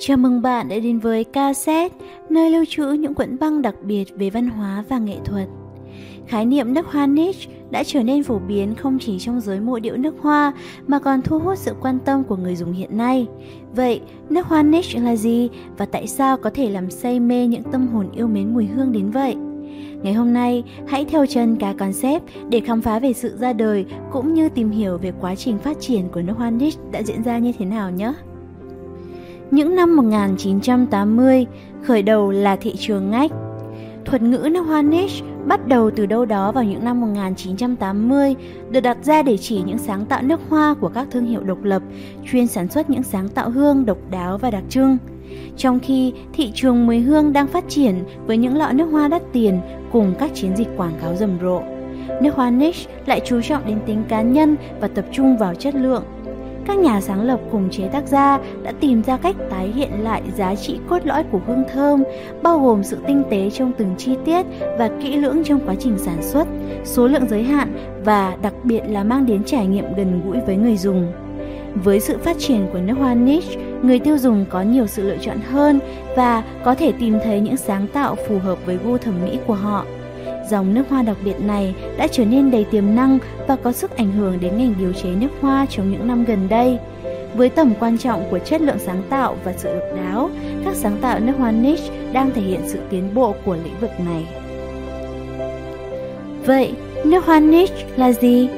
Chào mừng bạn đã đến với cassette, nơi lưu trữ những cuộn băng đặc biệt về văn hóa và nghệ thuật. Khái niệm nước hoa niche đã trở nên phổ biến không chỉ trong giới mộ điệu nước hoa mà còn thu hút sự quan tâm của người dùng hiện nay. Vậy, nước hoa niche là gì và tại sao có thể làm say mê những tâm hồn yêu mến mùi hương đến vậy? Ngày hôm nay, hãy theo chân cả concept để khám phá về sự ra đời cũng như tìm hiểu về quá trình phát triển của nước hoa niche đã diễn ra như thế nào nhé. Những năm 1980, khởi đầu là thị trường ngách. Thuật ngữ nước hoa niche bắt đầu từ đâu đó vào những năm 1980, được đặt ra để chỉ những sáng tạo nước hoa của các thương hiệu độc lập, chuyên sản xuất những sáng tạo hương độc đáo và đặc trưng. Trong khi thị trường mùi hương đang phát triển với những lọ nước hoa đắt tiền cùng các chiến dịch quảng cáo rầm rộ, nước hoa niche lại chú trọng đến tính cá nhân và tập trung vào chất lượng các nhà sáng lập cùng chế tác gia đã tìm ra cách tái hiện lại giá trị cốt lõi của hương thơm, bao gồm sự tinh tế trong từng chi tiết và kỹ lưỡng trong quá trình sản xuất, số lượng giới hạn và đặc biệt là mang đến trải nghiệm gần gũi với người dùng. Với sự phát triển của nước hoa niche, người tiêu dùng có nhiều sự lựa chọn hơn và có thể tìm thấy những sáng tạo phù hợp với gu thẩm mỹ của họ. Dòng nước hoa đặc biệt này đã trở nên đầy tiềm năng và có sức ảnh hưởng đến ngành điều chế nước hoa trong những năm gần đây. Với tầm quan trọng của chất lượng sáng tạo và sự độc đáo, các sáng tạo nước hoa niche đang thể hiện sự tiến bộ của lĩnh vực này. Vậy, nước hoa niche là gì?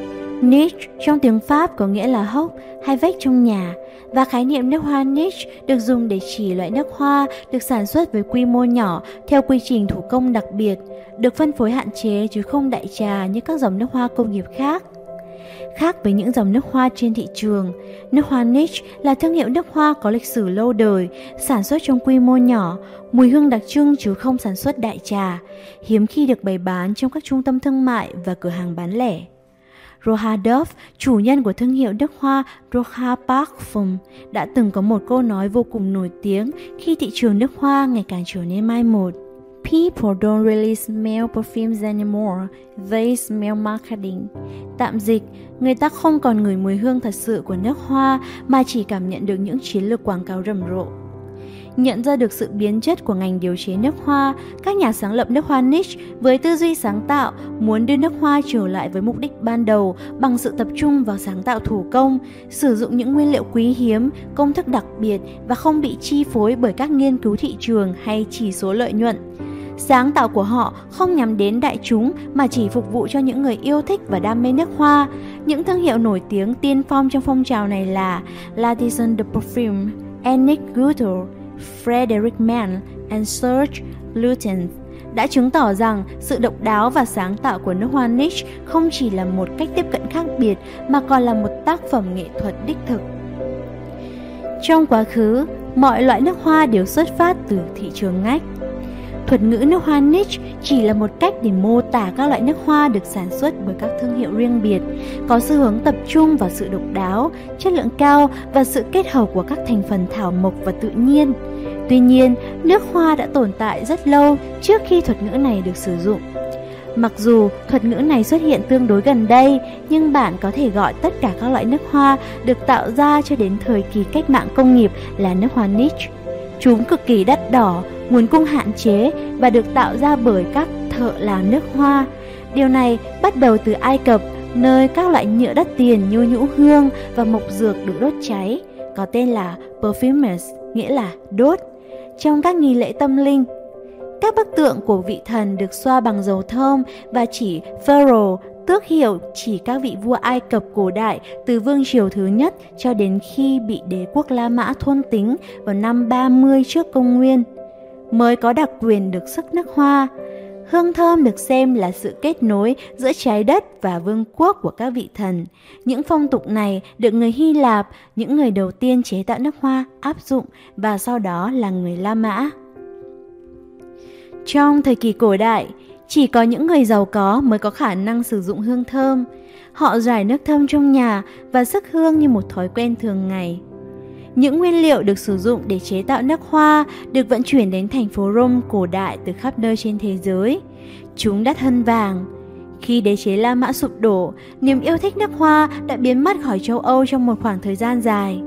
Niche trong tiếng Pháp có nghĩa là hốc hay vách trong nhà và khái niệm nước hoa niche được dùng để chỉ loại nước hoa được sản xuất với quy mô nhỏ theo quy trình thủ công đặc biệt, được phân phối hạn chế chứ không đại trà như các dòng nước hoa công nghiệp khác. Khác với những dòng nước hoa trên thị trường, nước hoa niche là thương hiệu nước hoa có lịch sử lâu đời, sản xuất trong quy mô nhỏ, mùi hương đặc trưng chứ không sản xuất đại trà, hiếm khi được bày bán trong các trung tâm thương mại và cửa hàng bán lẻ. Roha Dove, chủ nhân của thương hiệu nước hoa Roha Parfum, đã từng có một câu nói vô cùng nổi tiếng khi thị trường nước hoa ngày càng trở nên mai một. People don't really smell perfumes anymore, they smell marketing. Tạm dịch, người ta không còn ngửi mùi hương thật sự của nước hoa mà chỉ cảm nhận được những chiến lược quảng cáo rầm rộ. Nhận ra được sự biến chất của ngành điều chế nước hoa, các nhà sáng lập nước hoa niche với tư duy sáng tạo muốn đưa nước hoa trở lại với mục đích ban đầu bằng sự tập trung vào sáng tạo thủ công, sử dụng những nguyên liệu quý hiếm, công thức đặc biệt và không bị chi phối bởi các nghiên cứu thị trường hay chỉ số lợi nhuận. Sáng tạo của họ không nhắm đến đại chúng mà chỉ phục vụ cho những người yêu thích và đam mê nước hoa. Những thương hiệu nổi tiếng tiên phong trong phong trào này là Latison The Perfume, Enic Gutter, Frederick Mann and Serge Lutens đã chứng tỏ rằng sự độc đáo và sáng tạo của nước hoa niche không chỉ là một cách tiếp cận khác biệt mà còn là một tác phẩm nghệ thuật đích thực. Trong quá khứ, mọi loại nước hoa đều xuất phát từ thị trường ngách. Thuật ngữ nước hoa niche chỉ là một cách để mô tả các loại nước hoa được sản xuất bởi các thương hiệu riêng biệt, có xu hướng tập trung vào sự độc đáo, chất lượng cao và sự kết hợp của các thành phần thảo mộc và tự nhiên. Tuy nhiên, nước hoa đã tồn tại rất lâu trước khi thuật ngữ này được sử dụng. Mặc dù thuật ngữ này xuất hiện tương đối gần đây, nhưng bạn có thể gọi tất cả các loại nước hoa được tạo ra cho đến thời kỳ cách mạng công nghiệp là nước hoa niche. Chúng cực kỳ đắt đỏ, nguồn cung hạn chế và được tạo ra bởi các thợ làm nước hoa. Điều này bắt đầu từ Ai Cập, nơi các loại nhựa đắt tiền như nhũ hương và mộc dược được đốt cháy, có tên là perfumes, nghĩa là đốt trong các nghi lễ tâm linh. Các bức tượng của vị thần được xoa bằng dầu thơm và chỉ pharaoh tước hiệu chỉ các vị vua Ai Cập cổ đại từ vương triều thứ nhất cho đến khi bị đế quốc La Mã thôn tính vào năm 30 trước công nguyên mới có đặc quyền được sức nước hoa. Hương thơm được xem là sự kết nối giữa trái đất và vương quốc của các vị thần. Những phong tục này được người Hy Lạp, những người đầu tiên chế tạo nước hoa, áp dụng và sau đó là người La Mã. Trong thời kỳ cổ đại, chỉ có những người giàu có mới có khả năng sử dụng hương thơm. Họ rải nước thơm trong nhà và sức hương như một thói quen thường ngày. Những nguyên liệu được sử dụng để chế tạo nước hoa được vận chuyển đến thành phố Rome cổ đại từ khắp nơi trên thế giới. Chúng đắt hơn vàng. Khi đế chế La Mã sụp đổ, niềm yêu thích nước hoa đã biến mất khỏi châu Âu trong một khoảng thời gian dài.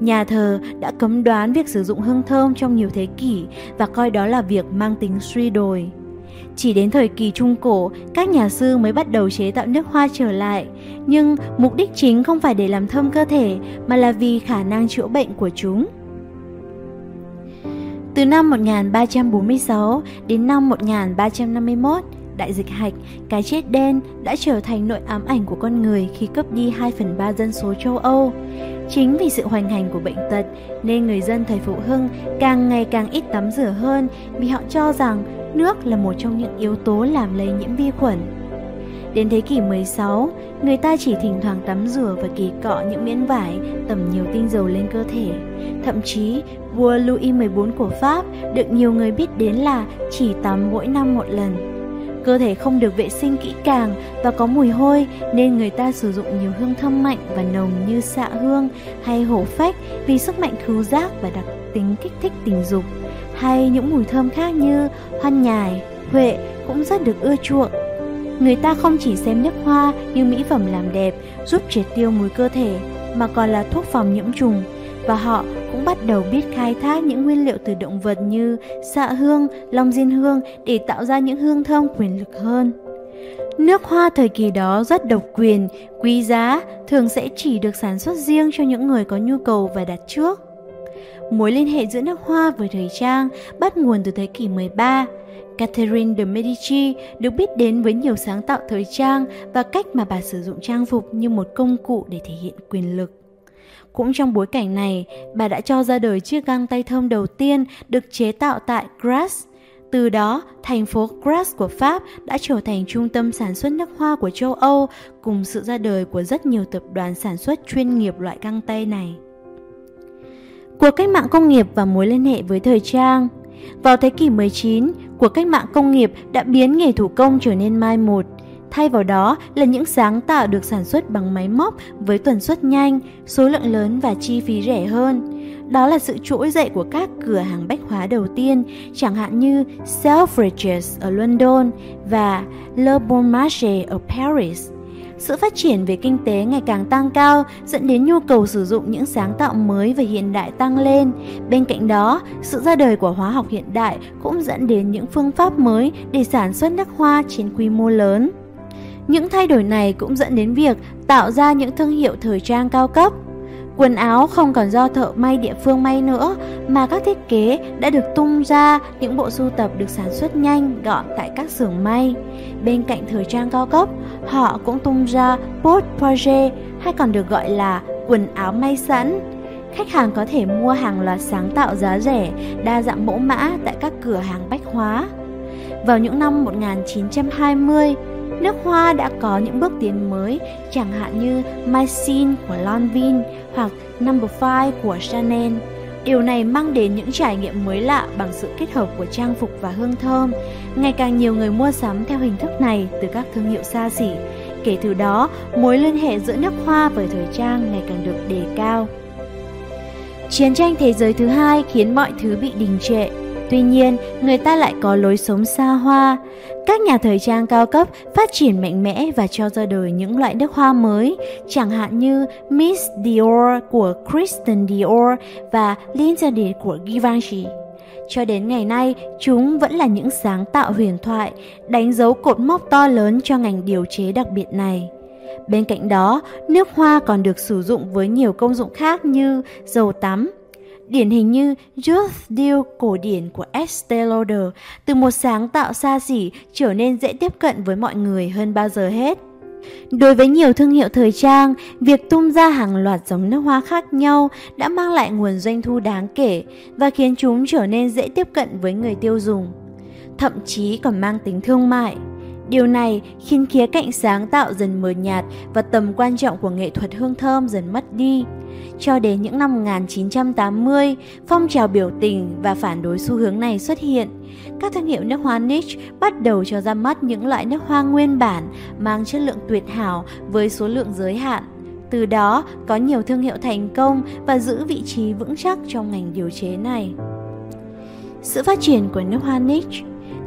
Nhà thờ đã cấm đoán việc sử dụng hương thơm trong nhiều thế kỷ và coi đó là việc mang tính suy đồi. Chỉ đến thời kỳ Trung Cổ, các nhà sư mới bắt đầu chế tạo nước hoa trở lại. Nhưng mục đích chính không phải để làm thơm cơ thể, mà là vì khả năng chữa bệnh của chúng. Từ năm 1346 đến năm 1351, đại dịch hạch, cái chết đen đã trở thành nội ám ảnh của con người khi cướp đi 2 phần 3 dân số châu Âu. Chính vì sự hoành hành của bệnh tật nên người dân thời Phụ Hưng càng ngày càng ít tắm rửa hơn vì họ cho rằng nước là một trong những yếu tố làm lây nhiễm vi khuẩn. Đến thế kỷ 16, người ta chỉ thỉnh thoảng tắm rửa và kỳ cọ những miếng vải tẩm nhiều tinh dầu lên cơ thể. Thậm chí, vua Louis XIV của Pháp được nhiều người biết đến là chỉ tắm mỗi năm một lần. Cơ thể không được vệ sinh kỹ càng và có mùi hôi nên người ta sử dụng nhiều hương thơm mạnh và nồng như xạ hương hay hổ phách vì sức mạnh khứu giác và đặc tính kích thích tình dục. Hay những mùi thơm khác như hoan nhài, huệ cũng rất được ưa chuộng. Người ta không chỉ xem nước hoa như mỹ phẩm làm đẹp, giúp triệt tiêu mùi cơ thể, mà còn là thuốc phòng nhiễm trùng, và họ cũng bắt đầu biết khai thác những nguyên liệu từ động vật như xạ hương, long diên hương để tạo ra những hương thơm quyền lực hơn. Nước hoa thời kỳ đó rất độc quyền, quý giá, thường sẽ chỉ được sản xuất riêng cho những người có nhu cầu và đặt trước. Mối liên hệ giữa nước hoa với thời trang bắt nguồn từ thế kỷ 13. Catherine de Medici được biết đến với nhiều sáng tạo thời trang và cách mà bà sử dụng trang phục như một công cụ để thể hiện quyền lực. Cũng trong bối cảnh này, bà đã cho ra đời chiếc găng tay thơm đầu tiên được chế tạo tại Grasse. Từ đó, thành phố Grasse của Pháp đã trở thành trung tâm sản xuất nước hoa của châu Âu cùng sự ra đời của rất nhiều tập đoàn sản xuất chuyên nghiệp loại găng tay này. Cuộc cách mạng công nghiệp và mối liên hệ với thời trang Vào thế kỷ 19, cuộc cách mạng công nghiệp đã biến nghề thủ công trở nên mai một. Thay vào đó là những sáng tạo được sản xuất bằng máy móc với tuần suất nhanh, số lượng lớn và chi phí rẻ hơn. Đó là sự trỗi dậy của các cửa hàng bách hóa đầu tiên, chẳng hạn như Selfridges ở London và Le Bon Marché ở Paris. Sự phát triển về kinh tế ngày càng tăng cao dẫn đến nhu cầu sử dụng những sáng tạo mới và hiện đại tăng lên. Bên cạnh đó, sự ra đời của hóa học hiện đại cũng dẫn đến những phương pháp mới để sản xuất nước hoa trên quy mô lớn. Những thay đổi này cũng dẫn đến việc tạo ra những thương hiệu thời trang cao cấp. Quần áo không còn do thợ may địa phương may nữa mà các thiết kế đã được tung ra những bộ sưu tập được sản xuất nhanh gọn tại các xưởng may. Bên cạnh thời trang cao cấp, họ cũng tung ra porte projet hay còn được gọi là quần áo may sẵn. Khách hàng có thể mua hàng loạt sáng tạo giá rẻ, đa dạng mẫu mã tại các cửa hàng bách hóa. Vào những năm 1920, Nước hoa đã có những bước tiến mới, chẳng hạn như My của Lanvin hoặc Number 5 của Chanel. Điều này mang đến những trải nghiệm mới lạ bằng sự kết hợp của trang phục và hương thơm. Ngày càng nhiều người mua sắm theo hình thức này từ các thương hiệu xa xỉ. Kể từ đó, mối liên hệ giữa nước hoa với thời trang ngày càng được đề cao. Chiến tranh thế giới thứ hai khiến mọi thứ bị đình trệ. Tuy nhiên, người ta lại có lối sống xa hoa. Các nhà thời trang cao cấp phát triển mạnh mẽ và cho ra đời những loại nước hoa mới, chẳng hạn như Miss Dior của Christian Dior và Linda của Givenchy. Cho đến ngày nay, chúng vẫn là những sáng tạo huyền thoại, đánh dấu cột mốc to lớn cho ngành điều chế đặc biệt này. Bên cạnh đó, nước hoa còn được sử dụng với nhiều công dụng khác như dầu tắm, Điển hình như Youth Deal cổ điển của Estée Lauder từ một sáng tạo xa xỉ trở nên dễ tiếp cận với mọi người hơn bao giờ hết. Đối với nhiều thương hiệu thời trang, việc tung ra hàng loạt dòng nước hoa khác nhau đã mang lại nguồn doanh thu đáng kể và khiến chúng trở nên dễ tiếp cận với người tiêu dùng. Thậm chí còn mang tính thương mại. Điều này khiến khía cạnh sáng tạo dần mờ nhạt và tầm quan trọng của nghệ thuật hương thơm dần mất đi. Cho đến những năm 1980, phong trào biểu tình và phản đối xu hướng này xuất hiện. Các thương hiệu nước hoa niche bắt đầu cho ra mắt những loại nước hoa nguyên bản mang chất lượng tuyệt hảo với số lượng giới hạn. Từ đó, có nhiều thương hiệu thành công và giữ vị trí vững chắc trong ngành điều chế này. Sự phát triển của nước hoa niche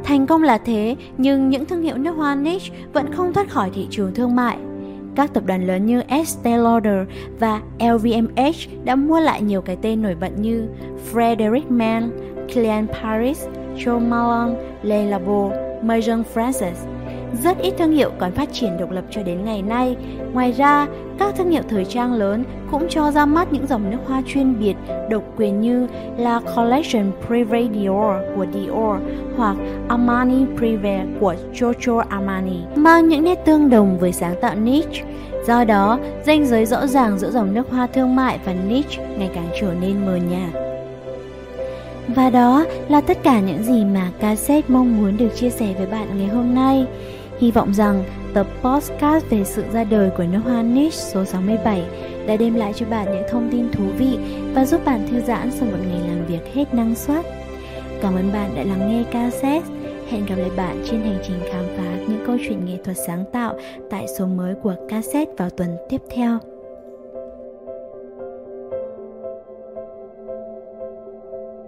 Thành công là thế, nhưng những thương hiệu nước hoa niche vẫn không thoát khỏi thị trường thương mại các tập đoàn lớn như Estée Lauder và LVMH đã mua lại nhiều cái tên nổi bật như Frederic Mann, Clean Paris, Jo Malone, Le Labo, Maison Francis. Rất ít thương hiệu còn phát triển độc lập cho đến ngày nay. Ngoài ra, các thương hiệu thời trang lớn cũng cho ra mắt những dòng nước hoa chuyên biệt, độc quyền như là Collection Privé Dior của Dior hoặc Armani Privé của Giorgio Armani, mang những nét tương đồng với sáng tạo niche. Do đó, ranh giới rõ ràng giữa dòng nước hoa thương mại và niche ngày càng trở nên mờ nhạt. Và đó là tất cả những gì mà cassette mong muốn được chia sẻ với bạn ngày hôm nay. Hy vọng rằng tập podcast về sự ra đời của nước hoa niche số 67 đã đem lại cho bạn những thông tin thú vị và giúp bạn thư giãn sau một ngày làm việc hết năng suất. Cảm ơn bạn đã lắng nghe cassette. Hẹn gặp lại bạn trên hành trình khám phá những câu chuyện nghệ thuật sáng tạo tại số mới của cassette vào tuần tiếp theo.